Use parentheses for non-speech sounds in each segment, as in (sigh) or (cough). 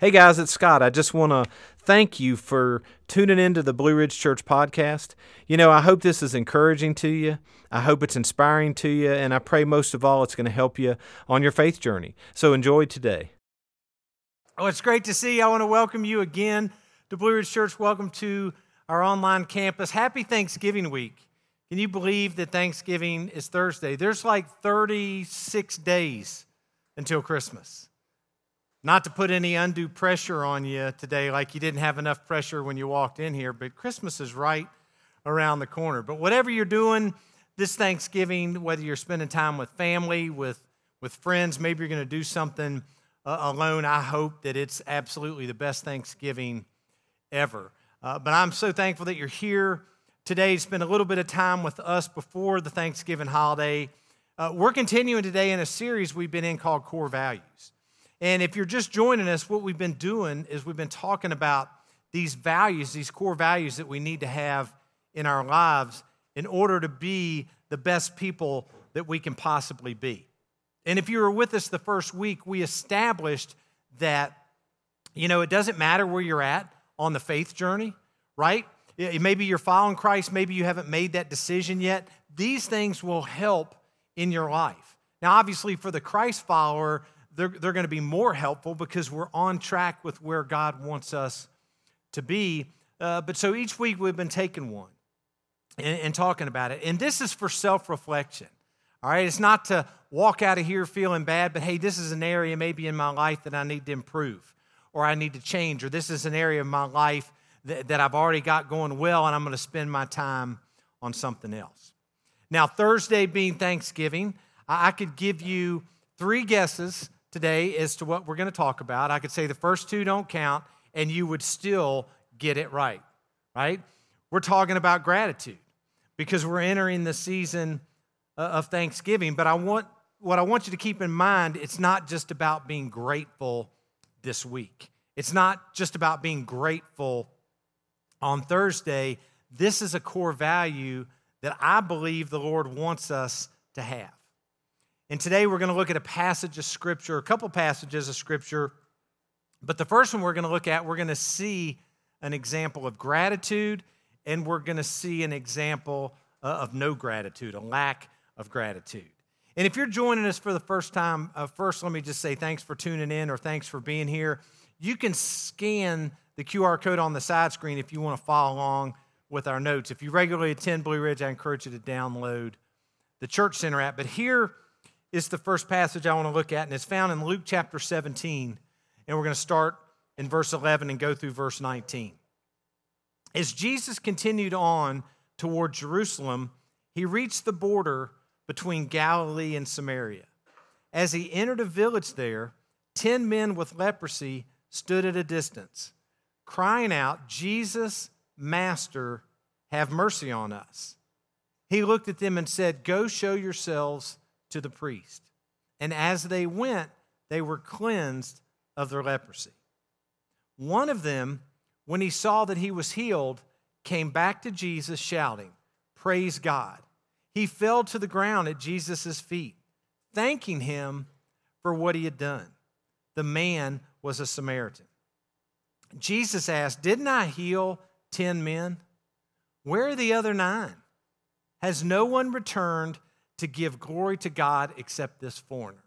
Hey guys, it's Scott. I just want to thank you for tuning into the Blue Ridge Church podcast. You know, I hope this is encouraging to you. I hope it's inspiring to you, and I pray most of all it's going to help you on your faith journey. So enjoy today. Oh, it's great to see you. I want to welcome you again to Blue Ridge Church. Welcome to our online campus. Happy Thanksgiving week. Can you believe that Thanksgiving is Thursday? There's like 36 days until Christmas. Not to put any undue pressure on you today, like you didn't have enough pressure when you walked in here, but Christmas is right around the corner. But whatever you're doing this Thanksgiving, whether you're spending time with family, with, with friends, maybe you're going to do something uh, alone, I hope that it's absolutely the best Thanksgiving ever. Uh, but I'm so thankful that you're here today to spend a little bit of time with us before the Thanksgiving holiday. Uh, we're continuing today in a series we've been in called Core Values. And if you're just joining us, what we've been doing is we've been talking about these values, these core values that we need to have in our lives in order to be the best people that we can possibly be. And if you were with us the first week, we established that, you know, it doesn't matter where you're at on the faith journey, right? Maybe you're following Christ, maybe you haven't made that decision yet. These things will help in your life. Now, obviously, for the Christ follower, they're, they're going to be more helpful because we're on track with where God wants us to be. Uh, but so each week we've been taking one and, and talking about it. And this is for self reflection. All right, it's not to walk out of here feeling bad, but hey, this is an area maybe in my life that I need to improve or I need to change, or this is an area of my life that, that I've already got going well and I'm going to spend my time on something else. Now, Thursday being Thanksgiving, I, I could give you three guesses today as to what we're going to talk about. I could say the first two don't count, and you would still get it right, right? We're talking about gratitude because we're entering the season uh, of Thanksgiving. But I want what I want you to keep in mind, it's not just about being grateful this week. It's not just about being grateful on Thursday. This is a core value that I believe the Lord wants us to have. And today we're going to look at a passage of Scripture, a couple passages of Scripture. But the first one we're going to look at, we're going to see an example of gratitude, and we're going to see an example uh, of no gratitude, a lack of gratitude. And if you're joining us for the first time, uh, first let me just say thanks for tuning in or thanks for being here. You can scan the QR code on the side screen if you want to follow along with our notes. If you regularly attend Blue Ridge, I encourage you to download the Church Center app. But here is the first passage I want to look at, and it's found in Luke chapter 17. And we're going to start in verse 11 and go through verse 19. As Jesus continued on toward Jerusalem, he reached the border between Galilee and Samaria. As he entered a village there, ten men with leprosy stood at a distance, crying out, Jesus, Master, have mercy on us. He looked at them and said, Go show yourselves to the priest. And as they went, they were cleansed of their leprosy. One of them, when he saw that he was healed, came back to Jesus shouting, Praise God. He fell to the ground at Jesus' feet, thanking him for what he had done. The man was a Samaritan. Jesus asked, Didn't I heal 10 men? Where are the other nine? Has no one returned to give glory to God except this foreigner.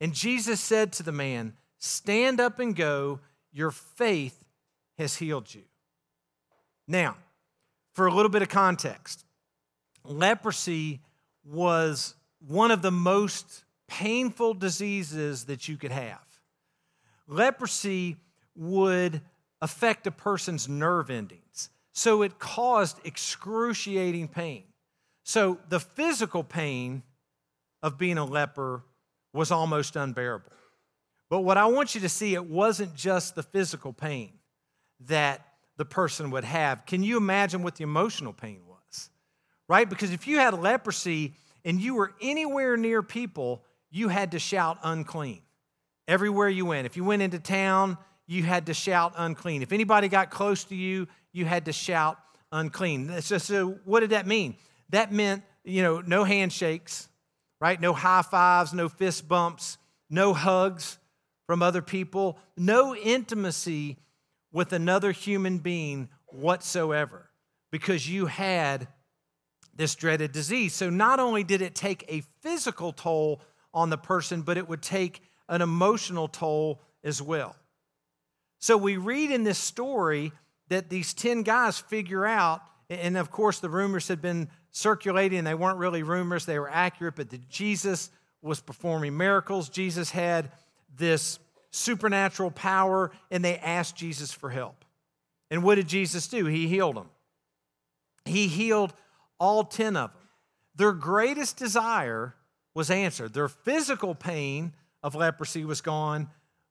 And Jesus said to the man, Stand up and go, your faith has healed you. Now, for a little bit of context, leprosy was one of the most painful diseases that you could have. Leprosy would affect a person's nerve endings, so it caused excruciating pain. So the physical pain of being a leper was almost unbearable. But what I want you to see, it wasn't just the physical pain that the person would have. Can you imagine what the emotional pain was? Right? Because if you had leprosy and you were anywhere near people, you had to shout unclean. Everywhere you went. If you went into town, you had to shout unclean. If anybody got close to you, you had to shout unclean. So, so what did that mean? That meant, you know, no handshakes, right? No high fives, no fist bumps, no hugs, from other people, no intimacy with another human being whatsoever because you had this dreaded disease. So not only did it take a physical toll on the person, but it would take an emotional toll as well. So we read in this story that these 10 guys figure out, and of course the rumors had been circulating, they weren't really rumors, they were accurate, but that Jesus was performing miracles. Jesus had this supernatural power, and they asked Jesus for help. And what did Jesus do? He healed them. He healed all 10 of them. Their greatest desire was answered. Their physical pain of leprosy was gone,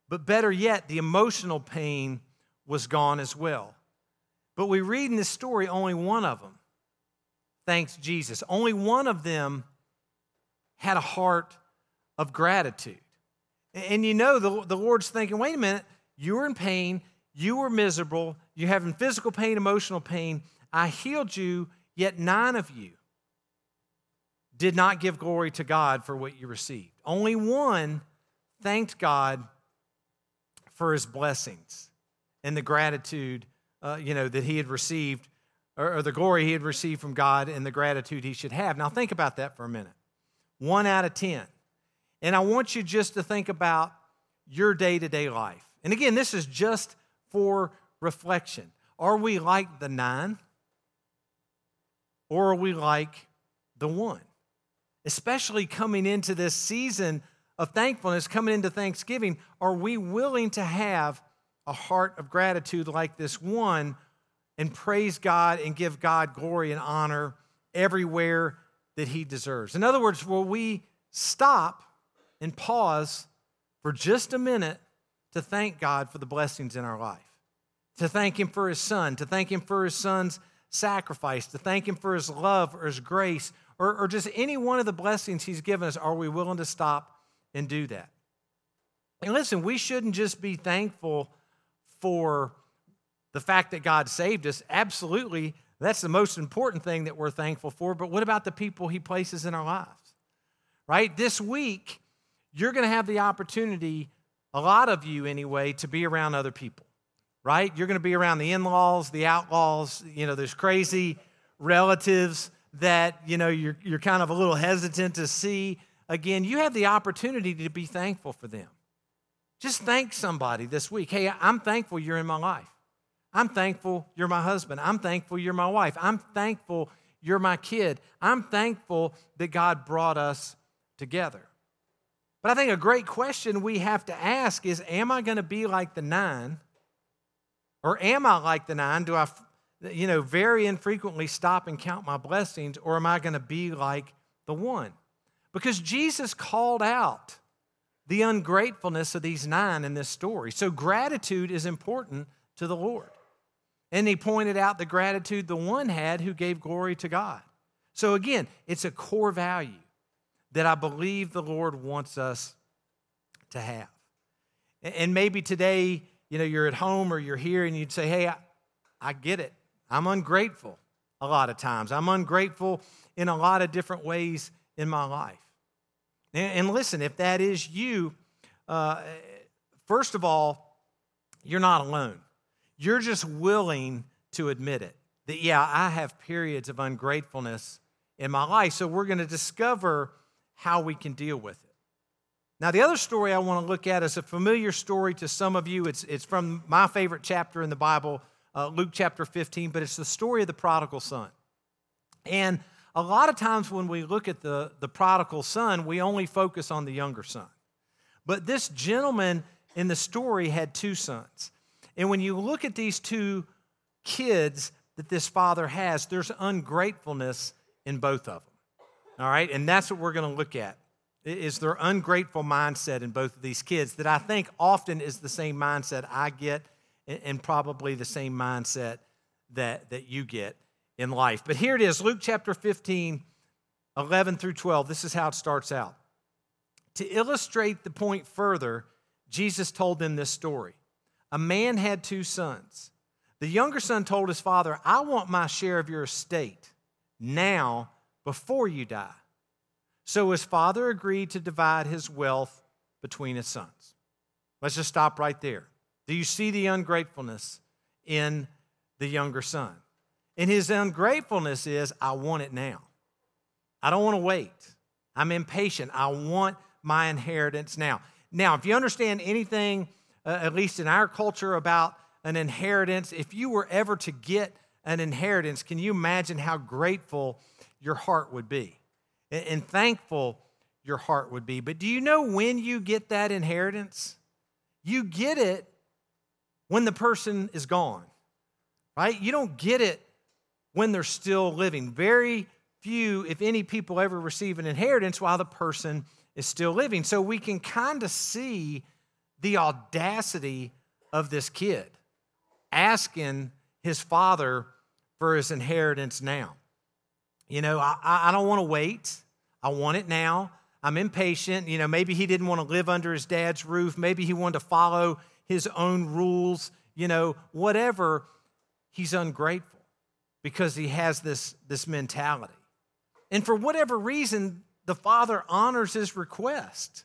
but better yet, the emotional pain was gone as well. But we read in this story only one of them thanks Jesus. Only one of them had a heart of gratitude. And you know, the, the Lord's thinking, wait a minute, you were in pain, you were miserable, you're having physical pain, emotional pain. I healed you, yet nine of you did not give glory to God for what you received. Only one thanked God for his blessings and the gratitude uh, you know, that he had received, or, or the glory he had received from God and the gratitude he should have. Now, think about that for a minute. One out of 10. And I want you just to think about your day to day life. And again, this is just for reflection. Are we like the nine? Or are we like the one? Especially coming into this season of thankfulness, coming into Thanksgiving, are we willing to have a heart of gratitude like this one and praise God and give God glory and honor everywhere that He deserves? In other words, will we stop and pause for just a minute to thank God for the blessings in our life, to thank Him for His Son, to thank Him for His Son's sacrifice, to thank Him for His love or His grace, or, or just any one of the blessings He's given us? Are we willing to stop and do that? And listen, we shouldn't just be thankful for the fact that God saved us. Absolutely, that's the most important thing that we're thankful for. But what about the people He places in our lives? Right? This week, you're going to have the opportunity, a lot of you anyway, to be around other people, right? You're going to be around the in laws, the outlaws, you know, there's crazy relatives that, you know, you're, you're kind of a little hesitant to see. Again, you have the opportunity to be thankful for them. Just thank somebody this week. Hey, I'm thankful you're in my life. I'm thankful you're my husband. I'm thankful you're my wife. I'm thankful you're my kid. I'm thankful that God brought us together. But I think a great question we have to ask is Am I going to be like the nine? Or am I like the nine? Do I, you know, very infrequently stop and count my blessings? Or am I going to be like the one? Because Jesus called out the ungratefulness of these nine in this story. So, gratitude is important to the Lord. And he pointed out the gratitude the one had who gave glory to God. So, again, it's a core value that I believe the Lord wants us to have. And maybe today, you know, you're at home or you're here and you'd say, hey, I, I get it. I'm ungrateful a lot of times. I'm ungrateful in a lot of different ways in my life. And, listen, if that is you, uh, first of all, you're not alone. You're just willing to admit it. That, yeah, I have periods of ungratefulness in my life. So we're going to discover how we can deal with it. Now, the other story I want to look at is a familiar story to some of you. It's, it's from my favorite chapter in the Bible, uh, Luke chapter 15, but it's the story of the prodigal son. And a lot of times when we look at the, the prodigal son, we only focus on the younger son. But this gentleman in the story had two sons. And when you look at these two kids that this father has, there's ungratefulness in both of them. All right? And that's what we're going to look at. Is their ungrateful mindset in both of these kids that I think often is the same mindset I get and probably the same mindset that, that you get in life. But here it is Luke chapter 15, 11 through 12. This is how it starts out. To illustrate the point further, Jesus told them this story. A man had two sons. The younger son told his father, I want my share of your estate now before you die. So his father agreed to divide his wealth between his sons. Let's just stop right there. Do you see the ungratefulness in the younger son? And his ungratefulness is, I want it now. I don't want to wait. I'm impatient. I want my inheritance now. Now, if you understand anything, uh, at least in our culture, about an inheritance, if you were ever to get an inheritance, can you imagine how grateful your heart would be and, and thankful your heart would be? But do you know when you get that inheritance? You get it when the person is gone, right? You don't get it when they're still living. Very few, if any, people ever receive an inheritance while the person is still living. So we can kind of see the audacity of this kid asking his father for his inheritance now. You know, I, I don't want to wait. I want it now. I'm impatient. You know, maybe he didn't want to live under his dad's roof. Maybe he wanted to follow his own rules. You know, whatever. He's ungrateful because he has this, this mentality. And for whatever reason, the father honors his request.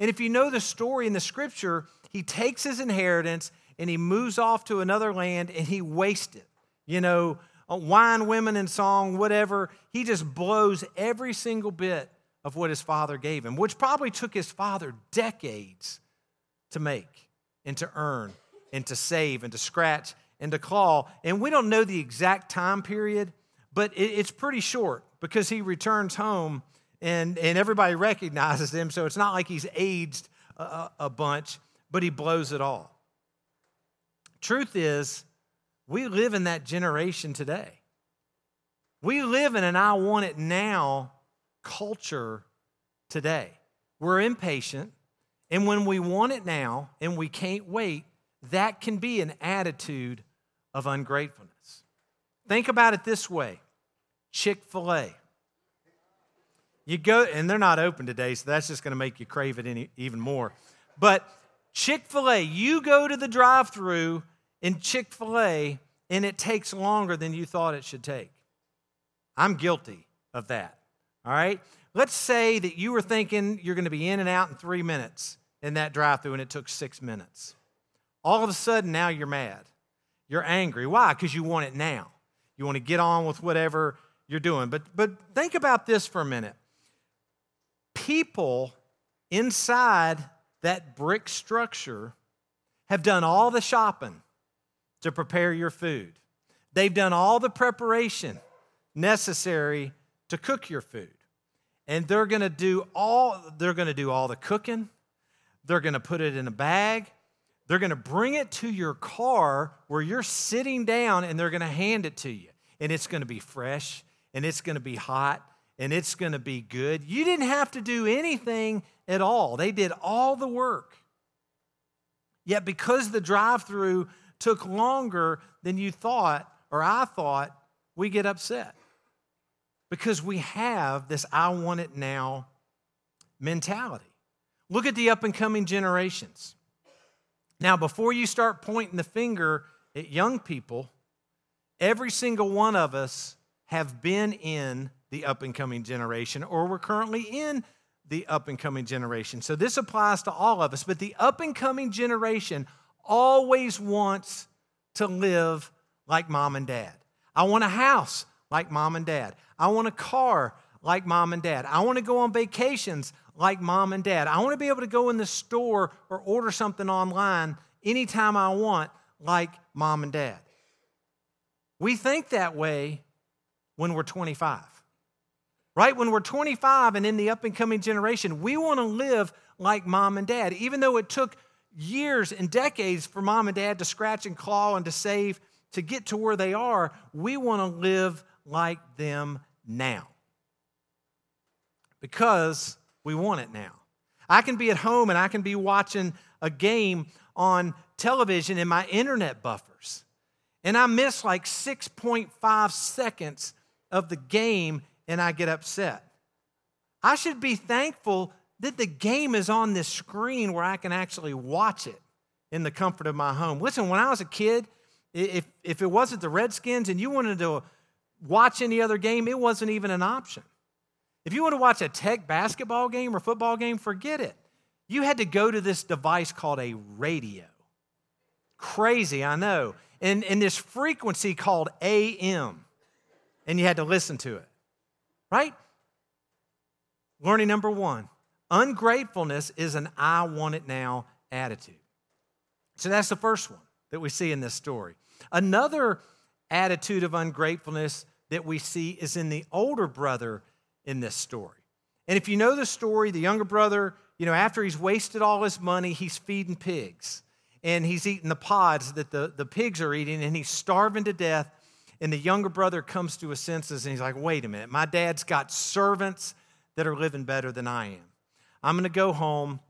And if you know the story in the scripture, he takes his inheritance and he moves off to another land and he wastes it. You know, uh, wine, women, and song, whatever. He just blows every single bit of what his father gave him, which probably took his father decades to make and to earn and to save and to scratch and to claw. And we don't know the exact time period, but it's pretty short because he returns home and, and everybody recognizes him. So it's not like he's aged a, a bunch, but he blows it all. Truth is, we live in that generation today. We live in an I want it now culture today. We're impatient, and when we want it now and we can't wait, that can be an attitude of ungratefulness. Think about it this way Chick fil A. You go, and they're not open today, so that's just going to make you crave it any, even more. But Chick fil A, you go to the drive through in Chick fil A, and it takes longer than you thought it should take. I'm guilty of that. All right? Let's say that you were thinking you're going to be in and out in three minutes in that drive through, and it took six minutes. All of a sudden, now you're mad. You're angry. Why? Because you want it now. You want to get on with whatever you're doing. But, but think about this for a minute. People inside that brick structure have done all the shopping to prepare your food. They've done all the preparation necessary to cook your food. And they're going to do all they're going to do all the cooking. They're going to put it in a bag. They're going to bring it to your car where you're sitting down and they're going to hand it to you. And it's going to be fresh and it's going to be hot and it's going to be good. You didn't have to do anything at all, they did all the work. Yet, because the drive through took longer than you thought, or I thought, we get upset. Because we have this I want it now mentality. Look at the up and coming generations. Now, before you start pointing the finger at young people, every single one of us have been in the up and coming generation, or we're currently in the up and coming generation. So this applies to all of us, but the up and coming generation always wants to live like mom and dad. I want a house like mom and dad. I want a car like mom and dad. I want to go on vacations like mom and dad. I want to be able to go in the store or order something online anytime I want, like mom and dad. We think that way when we're 25, right? When we're 25 and in the up and coming generation, we want to live like mom and dad, even though it took years and decades for mom and dad to scratch and claw and to save to get to where they are. We want to live like them now because we want it now. I can be at home and I can be watching a game on television and my internet buffers. And I miss like 6.5 seconds of the game and I get upset. I should be thankful that the game is on this screen where I can actually watch it in the comfort of my home. Listen, when I was a kid, if, if it wasn't the Redskins and you wanted to watch any other game, it wasn't even an option. If you want to watch a tech basketball game or football game, forget it. you had to go to this device called a radio. Crazy, I know. And, and this frequency called AM. And you had to listen to it, right? Learning number one ungratefulness is an I want it now attitude. So that's the first one that we see in this story. Another attitude of ungratefulness that we see is in the older brother in this story. And if you know the story, the younger brother, you know, after he's wasted all his money, he's feeding pigs. And he's eating the pods that the, the pigs are eating, and he's starving to death. And the younger brother comes to his senses and he's like, wait a minute, my dad's got servants that are living better than I am. I'm going to go home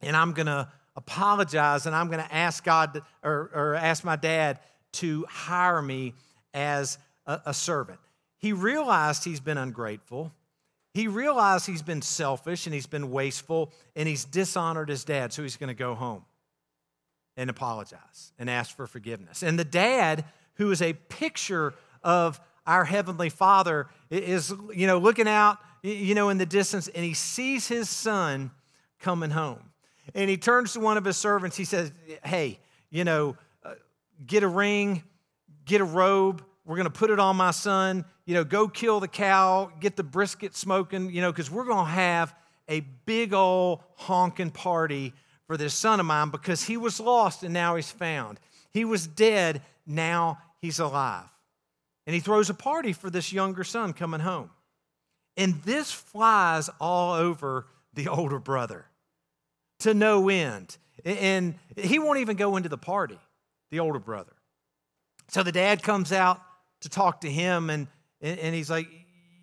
and I'm going to apologize and I'm going to ask God or, or, ask my dad to hire me as a, a servant. He realized he's been ungrateful. He realized he's been selfish and he's been wasteful and he's dishonored his dad, so he's going to go home and apologize and ask for forgiveness. And the dad, who is a picture of our heavenly father, is, you know, looking out you know, in the distance, and he sees his son coming home. And he turns to one of his servants. He says, Hey, you know, uh, get a ring, get a robe. We're going to put it on my son. You know, go kill the cow, get the brisket smoking, you know, because we're going to have a big old honking party for this son of mine because he was lost and now he's found. He was dead, now he's alive. And he throws a party for this younger son coming home. And this flies all over the older brother to no end. And he won't even go into the party, the older brother. So the dad comes out to talk to him, and, and he's like,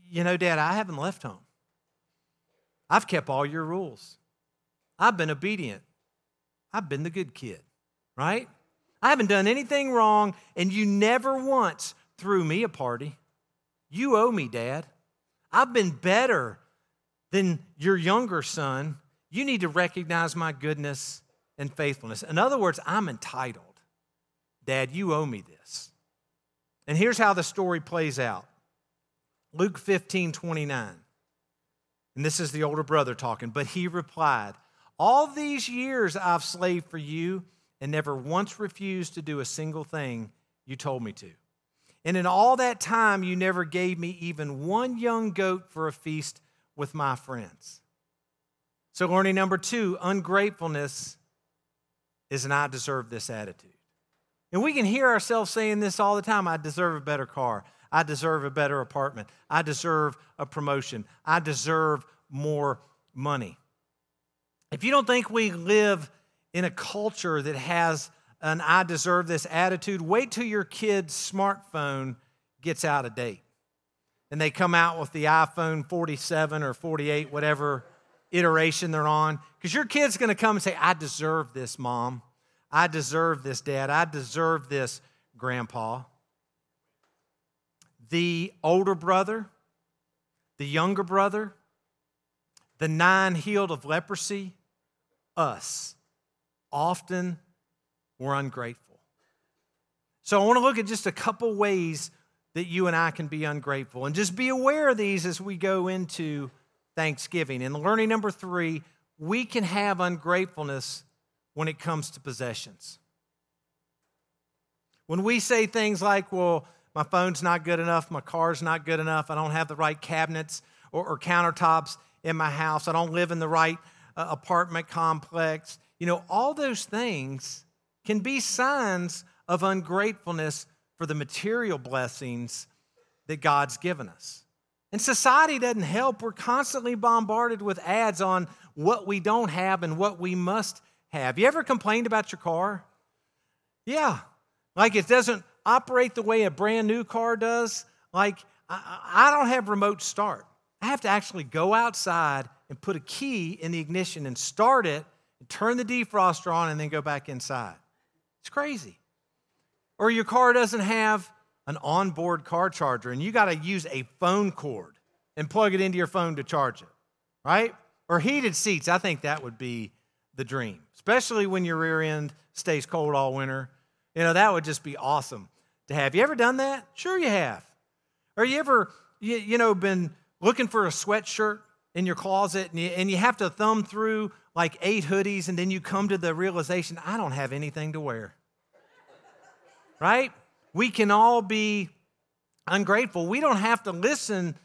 You know, dad, I haven't left home. I've kept all your rules. I've been obedient. I've been the good kid, right? I haven't done anything wrong, and you never once threw me a party. You owe me, Dad. I've been better than your younger son. You need to recognize my goodness and faithfulness. In other words, I'm entitled. Dad, you owe me this. And here's how the story plays out Luke 15 29. And this is the older brother talking. But he replied, All these years I've slaved for you and never once refused to do a single thing you told me to. And in all that time, you never gave me even one young goat for a feast with my friends. So, learning number two ungratefulness is an I deserve this attitude. And we can hear ourselves saying this all the time I deserve a better car. I deserve a better apartment. I deserve a promotion. I deserve more money. If you don't think we live in a culture that has an I deserve this attitude, wait till your kid's smartphone gets out of date. And they come out with the iPhone 47 or 48, whatever iteration they're on. Because your kid's going to come and say, I deserve this, mom. I deserve this, dad. I deserve this, grandpa. The older brother, the younger brother, the nine healed of leprosy, us, often we're ungrateful. So I want to look at just a couple ways that you and I can be ungrateful. And just be aware of these as we go into Thanksgiving. And learning number three, we can have ungratefulness when it comes to possessions. When we say things like, well, my phone's not good enough, my car's not good enough, I don't have the right cabinets or, or countertops in my house, I don't live in the right uh, apartment complex, you know, all those things can be signs of ungratefulness for the material blessings that God's given us. And society doesn't help. We're constantly bombarded with ads on what we don't have and what we must have. You ever complained about your car? Yeah. Like it doesn't operate the way a brand new car does. Like I, don't have remote start. I have to actually go outside and put a key in the ignition and start it turn the defroster on and then go back inside. It's crazy. Or your car doesn't have an onboard car charger and you got to use a phone cord and plug it into your phone to charge it, right? Or heated seats. I think that would be the dream, especially when your rear end stays cold all winter. You know, that would just be awesome to have. You ever done that? Sure, you have. Or you ever, you, you know, been looking for a sweatshirt in your closet and you, and you have to thumb through like eight hoodies and then you come to the realization, I don't have anything to wear. right? We can all be ungrateful. We don't have to listen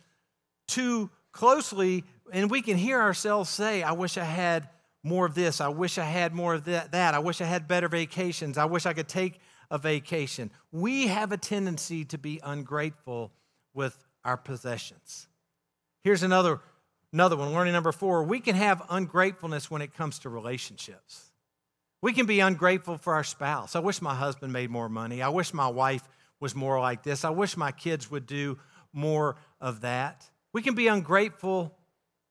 too closely and we can hear ourselves say, I wish I had more of this. I wish I had more of that. that. I wish I had better vacations. I wish I could take a vacation. We have a tendency to be ungrateful with our possessions. Here's another, another one, learning number four. We can have ungratefulness when it comes to relationships. We can be ungrateful for our spouse. I wish my husband made more money. I wish my wife was more like this. I wish my kids would do more of that. We can be ungrateful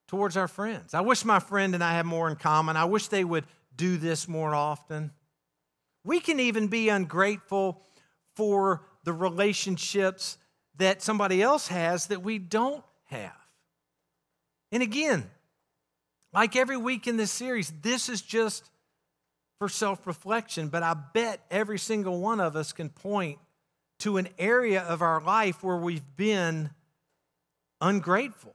towards our friends. I wish my friend and I had more in common. I wish they would do this more often. We can even be ungrateful for the relationships that somebody else has that we don't have. And again, like every week in this series, this is just for self reflection, but I bet every single one of us can point to an area of our life where we've been ungrateful,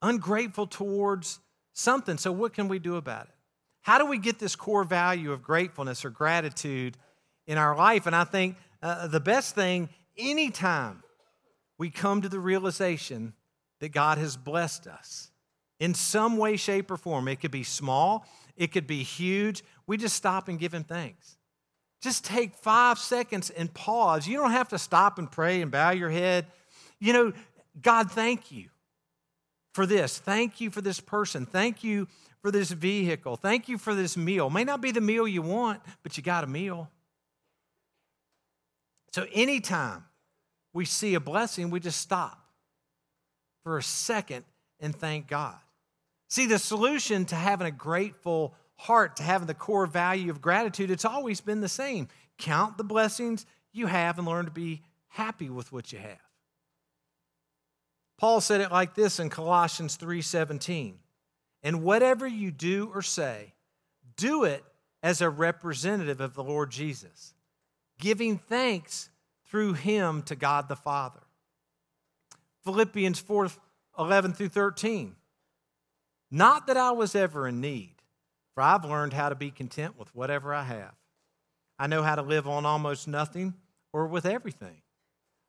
ungrateful towards something. So, what can we do about it? How do we get this core value of gratefulness or gratitude in our life? And I think uh, the best thing, anytime we come to the realization that God has blessed us in some way, shape, or form, it could be small, it could be huge, we just stop and give Him thanks. Just take five seconds and pause. You don't have to stop and pray and bow your head. You know, God, thank you for this. Thank you for this person. Thank you for this vehicle. Thank you for this meal. May not be the meal you want, but you got a meal. So anytime we see a blessing, we just stop for a second and thank God. See, the solution to having a grateful heart, to having the core value of gratitude, it's always been the same. Count the blessings you have and learn to be happy with what you have. Paul said it like this in Colossians 3:17. And whatever you do or say, do it as a representative of the Lord Jesus, giving thanks through him to God the Father. Philippians 4 11 through 13. Not that I was ever in need, for I've learned how to be content with whatever I have. I know how to live on almost nothing or with everything.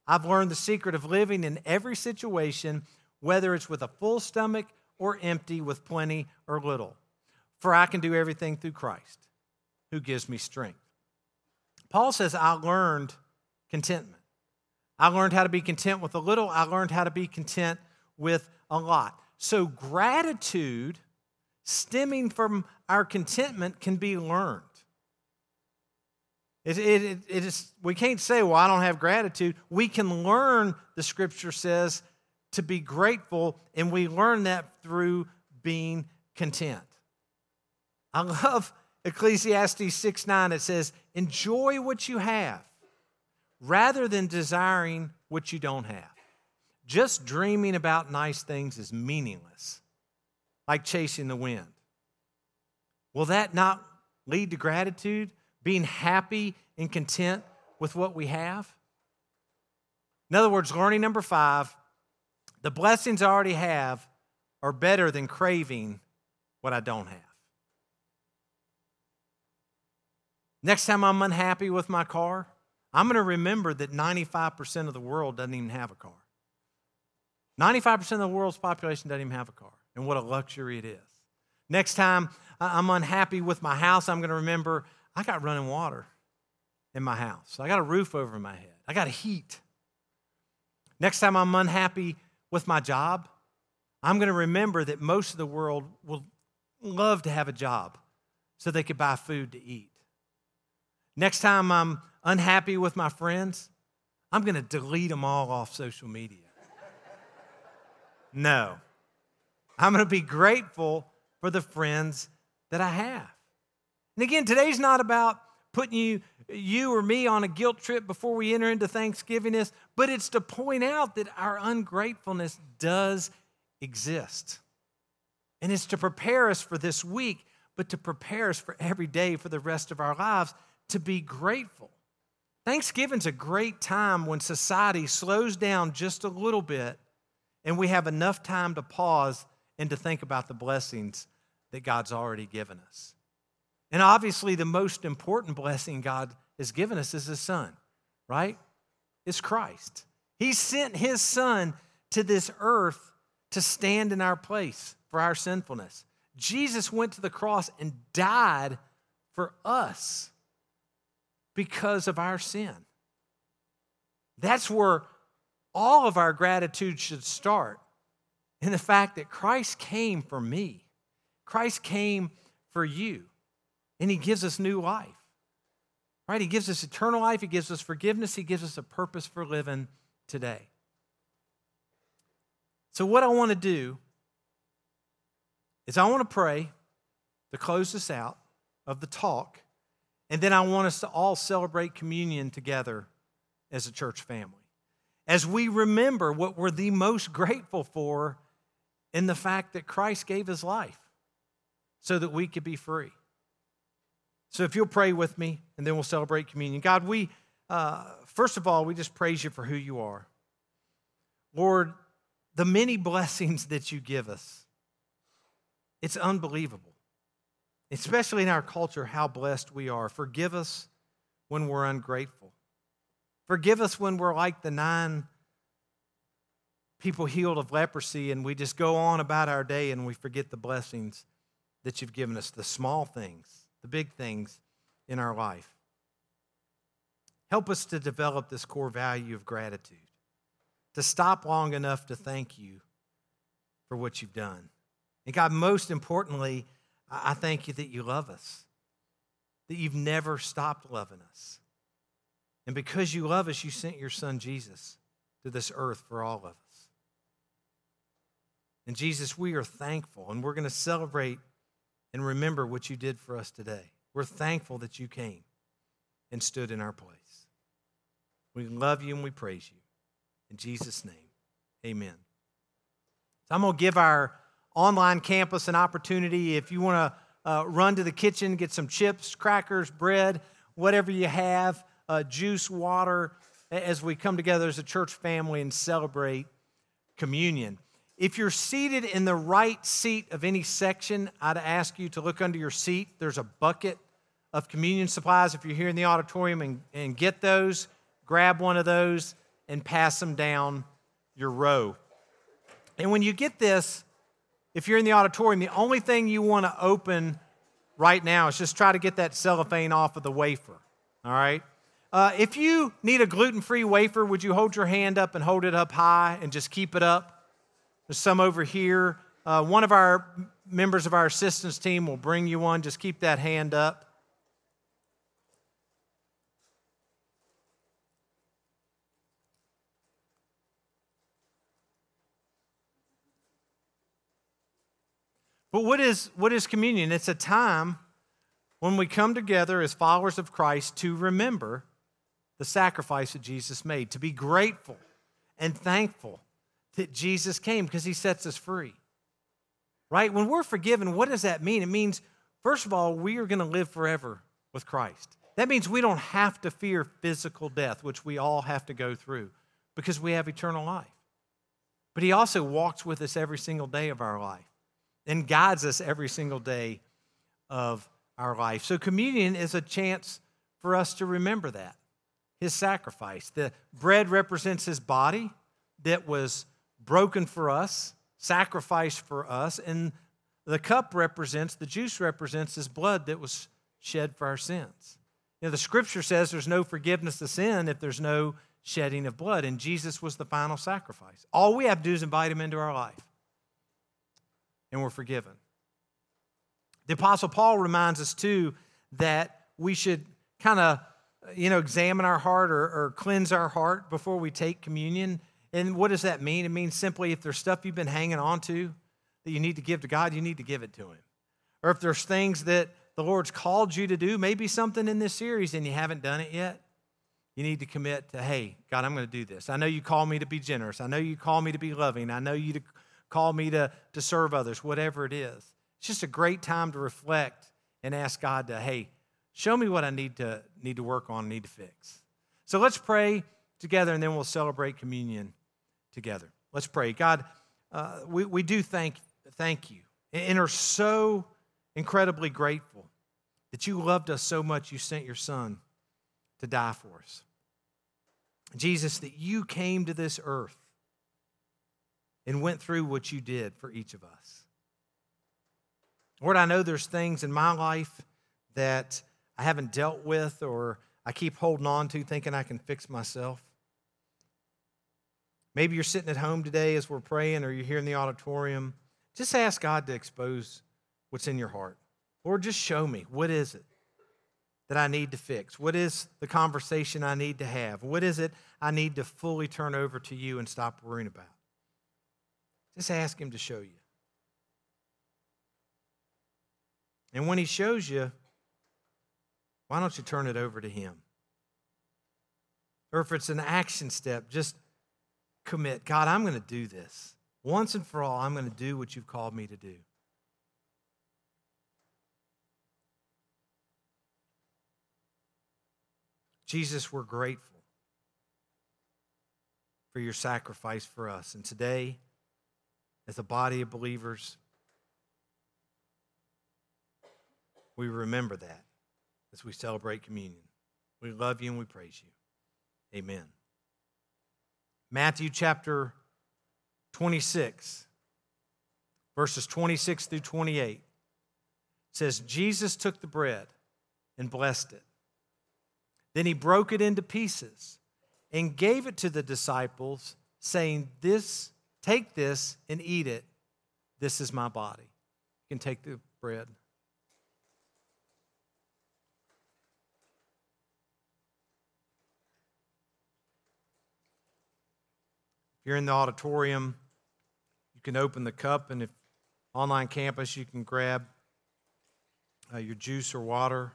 I've learned the secret of living in every situation, whether it's with a full stomach or empty with plenty or little. For I can do everything through Christ who gives me strength. Paul says, I learned contentment. I learned how to be content with a little, I learned how to be content with a lot. So, gratitude stemming from our contentment can be learned. It, it, it is, we can't say, well, I don't have gratitude. We can learn, the scripture says, to be grateful, and we learn that through being content. I love Ecclesiastes 6 9. It says, Enjoy what you have rather than desiring what you don't have. Just dreaming about nice things is meaningless, like chasing the wind. Will that not lead to gratitude? Being happy and content with what we have? In other words, learning number five the blessings I already have are better than craving what I don't have. Next time I'm unhappy with my car, I'm going to remember that 95% of the world doesn't even have a car. 95% of the world's population doesn't even have a car, and what a luxury it is. Next time I'm unhappy with my house, I'm going to remember I got running water in my house. I got a roof over my head. I got heat. Next time I'm unhappy with my job, I'm going to remember that most of the world will love to have a job so they could buy food to eat. Next time I'm unhappy with my friends, I'm going to delete them all off social media. No. I'm going to be grateful for the friends that I have. And again, today's not about putting you you or me on a guilt trip before we enter into Thanksgivingness, but it's to point out that our ungratefulness does exist. And it's to prepare us for this week, but to prepare us for every day for the rest of our lives to be grateful. Thanksgiving's a great time when society slows down just a little bit and we have enough time to pause and to think about the blessings that God's already given us. And obviously, the most important blessing God has given us is His Son, right? It's Christ. He sent His Son to this earth to stand in our place for our sinfulness. Jesus went to the cross and died for us because of our sin. That's where all of our gratitude should start in the fact that Christ came for me, Christ came for you, and He gives us new life. Right? He gives us eternal life, He gives us forgiveness, He gives us a purpose for living today. So, what I want to do is I want to pray to close this out of the talk, and then I want us to all celebrate communion together as a church family. As we remember what we're the most grateful for in the fact that Christ gave his life so that we could be free. So if you'll pray with me, and then we'll celebrate communion. God, we, uh, first of all, we just praise you for who you are. Lord, the many (laughs) blessings that you give us, it's unbelievable. Especially in our culture, how blessed we are. Forgive us when we're ungrateful. Forgive us when we're like the nine people healed of leprosy and we just go on about our day and we forget the blessings that you've given us, the small things, the big things in our life. Help us to develop this core value of gratitude, to stop long enough to thank you for what you've done. And God, most importantly, I thank you that you love us, that you've never stopped loving us. And because you love us, you sent your son Jesus to this earth for all of us. And Jesus, we are thankful, and we're going to celebrate and remember what you did for us today. We're thankful that you came and stood in our place. We love you and we praise you. In Jesus' name, amen. So I'm going to give our online campus an opportunity. If you want to uh, run to the kitchen, get some chips, crackers, bread, whatever you have, uh, juice, water, as we come together as a church family and celebrate communion. If you're seated in the right seat of any section, I'd ask you to look under your seat. There's a bucket of communion supplies. If you're here in the auditorium and, and get those, grab one of those and pass them down your row. And when you get this, if you're in the auditorium, the only thing you want to open right now is just try to get that cellophane off of the wafer. All right? Uh, if you need a gluten free wafer, would you hold your hand up and hold it up high and just keep it up? There's some over here. Uh, one of our members of our assistance team will bring you one. Just keep that hand up. But what is, what is communion? It's a time when we come together as followers of Christ to remember the sacrifice that Jesus made, to be grateful and thankful that Jesus came because he sets us free. Right? When we're forgiven, what does that mean? It means, first of all, we are going to live forever with Christ. That means we don't have to fear physical death, which we all have to go through because we have eternal life. But he also walks with us every single day of our life and guides us every single day of our life. So, communion is a chance for us to remember that his sacrifice. The bread represents his body that was broken for us, sacrificed for us, and the cup represents, the juice represents his blood that was shed for our sins. You know, the scripture says there's no forgiveness of sin if there's no shedding of blood, and Jesus was the final sacrifice. All we have to do is invite him into our life, and we're forgiven. The Apostle Paul reminds us too that we should kind of, you know, examine our heart or, or cleanse our heart before we take communion. And what does that mean? It means simply if there's stuff you've been hanging on to that you need to give to God, you need to give it to Him. Or if there's things that the Lord's called you to do, maybe something in this series and you haven't done it yet, you need to commit to, hey, God, I'm going to do this. I know you call me to be generous. I know you call me to be loving. I know you to call me to, to serve others, whatever it is. It's just a great time to reflect and ask God to, hey, show me what I need to need to work on, need to fix. So let's pray together and then we'll celebrate communion together. Let's pray. God, uh, we, we do thank, thank you and are so incredibly grateful that you loved us so much you sent your son to die for us. Jesus, that you came to this earth and went through what you did for each of us. Lord, I know there's things in my life that I haven't dealt with or I keep holding on to thinking I can fix myself. Maybe you're sitting at home today as we're praying or you're here in the auditorium. Just ask God to expose what's in your heart. Lord, just show me what is it that I need to fix? What is the conversation I need to have? What is it I need to fully turn over to you and stop worrying about? Just ask Him to show you. And when He shows you, why don't you turn it over to Him? Or if it's an action step, just commit God, I'm going to do this. Once and for all, I'm going to do what you've called me to do. Jesus, we're grateful for your sacrifice for us. And today, as a body of believers, we remember that as we celebrate communion. We love you and we praise you. Amen. Matthew chapter 26, verses 26 through 28 says, Jesus took the bread and blessed it then he broke it into pieces and gave it to the disciples, saying, This, take this and eat it. This is my body. You can take the bread. If you're in the auditorium, you can open the cup, and if online campus, you can grab uh, your juice or water.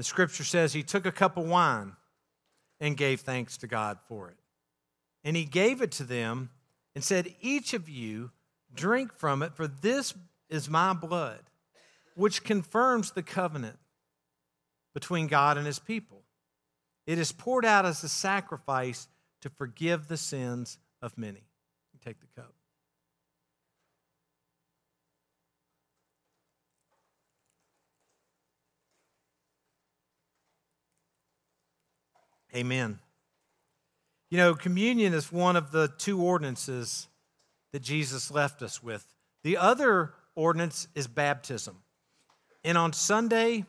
The scripture says he took a cup of wine and gave thanks to God for it. And he gave it to them and said, Each of you drink from it, for this is my blood, which confirms the covenant between God and his people. It is poured out as a sacrifice to forgive the sins of many. take the cup. Amen. You know, communion is one of the two ordinances that Jesus left us with. The other ordinance is baptism. And on Sunday,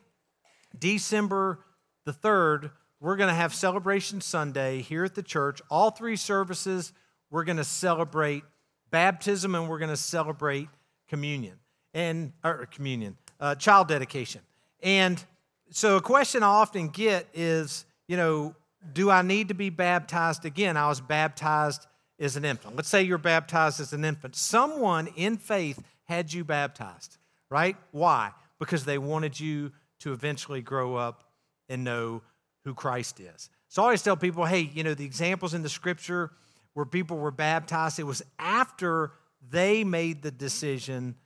December the 3rd, we're going to have Celebration Sunday here at the church. All three services, we're going to celebrate baptism and we're going to celebrate communion and or communion, uh, child dedication. And so, a question I often get is, you know, do I need to be baptized again? I was baptized as an infant. Let's say you're baptized as an infant. Someone in faith had you baptized, right? Why? Because they wanted you to eventually grow up and know who Christ is. So I always tell people, hey, you know, the examples in the scripture where people were baptized, it was after they made the decision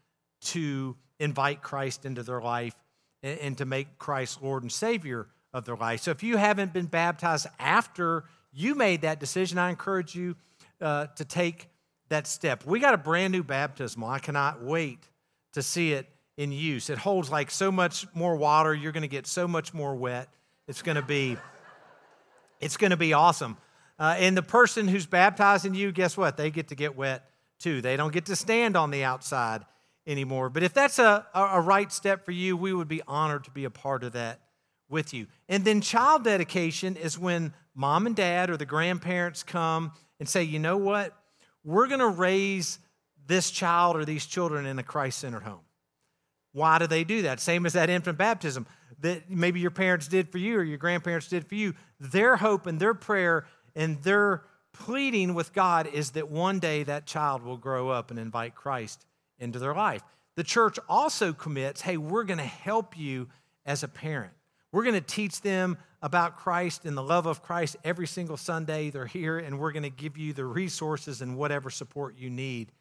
to invite Christ into their life and, to make Christ Lord and Savior of their life. So if you haven't been baptized after you made that decision, I encourage you uh, to take that step. We got a brand new baptismal. I cannot wait to see it in use. It holds like so much more water. You're going to get so much more wet. It's going to be, it's going to be awesome. Uh, and the person who's baptizing you, guess what? They get to get wet too. They don't get to stand on the outside anymore. But if that's a, a right step for you, we would be honored to be a part of that with you. And then child dedication is when mom and dad or the grandparents come and say, you know what? We're going to raise this child or these children in a Christ centered home. Why do they do that? Same as that infant baptism that maybe your parents did for you or your grandparents did for you. Their hope and their prayer and their pleading with God is that one day that child will grow up and invite Christ into their life. The church also commits hey, we're going to help you as a parent. We're going to teach them about Christ and the love of Christ every single Sunday they're here, and we're going to give you the resources and whatever support you need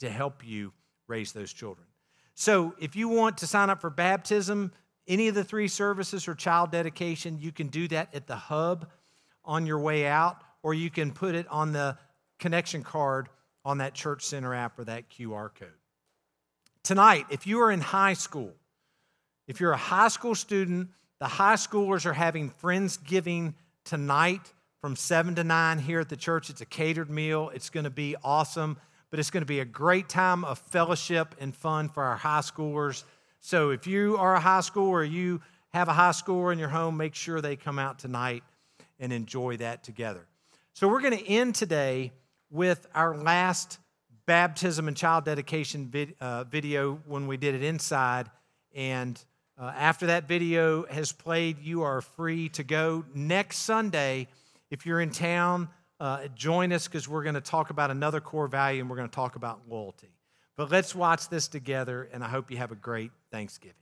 to help you raise those children. So if you want to sign up for baptism, any of the three services or child dedication, you can do that at the hub on your way out, or you can put it on the connection card on that church center app or that QR code. Tonight, if you are in high school, if you're a high school student, the high schoolers are having Friendsgiving tonight from 7 to 9 here at the church. It's a catered meal. It's going to be awesome, but it's going to be a great time of fellowship and fun for our high schoolers. So if you are a high schooler you have a high schooler in your home, make sure they come out tonight and enjoy that together. So we're going to end today with our last baptism and child dedication uh, video when we did it inside. And uh, after that video has played, you are free to go. Next Sunday, if you're in town, uh, join us because we're going to talk about another core value and we're going to talk about loyalty. But let's watch this together, and I hope you have a great Thanksgiving.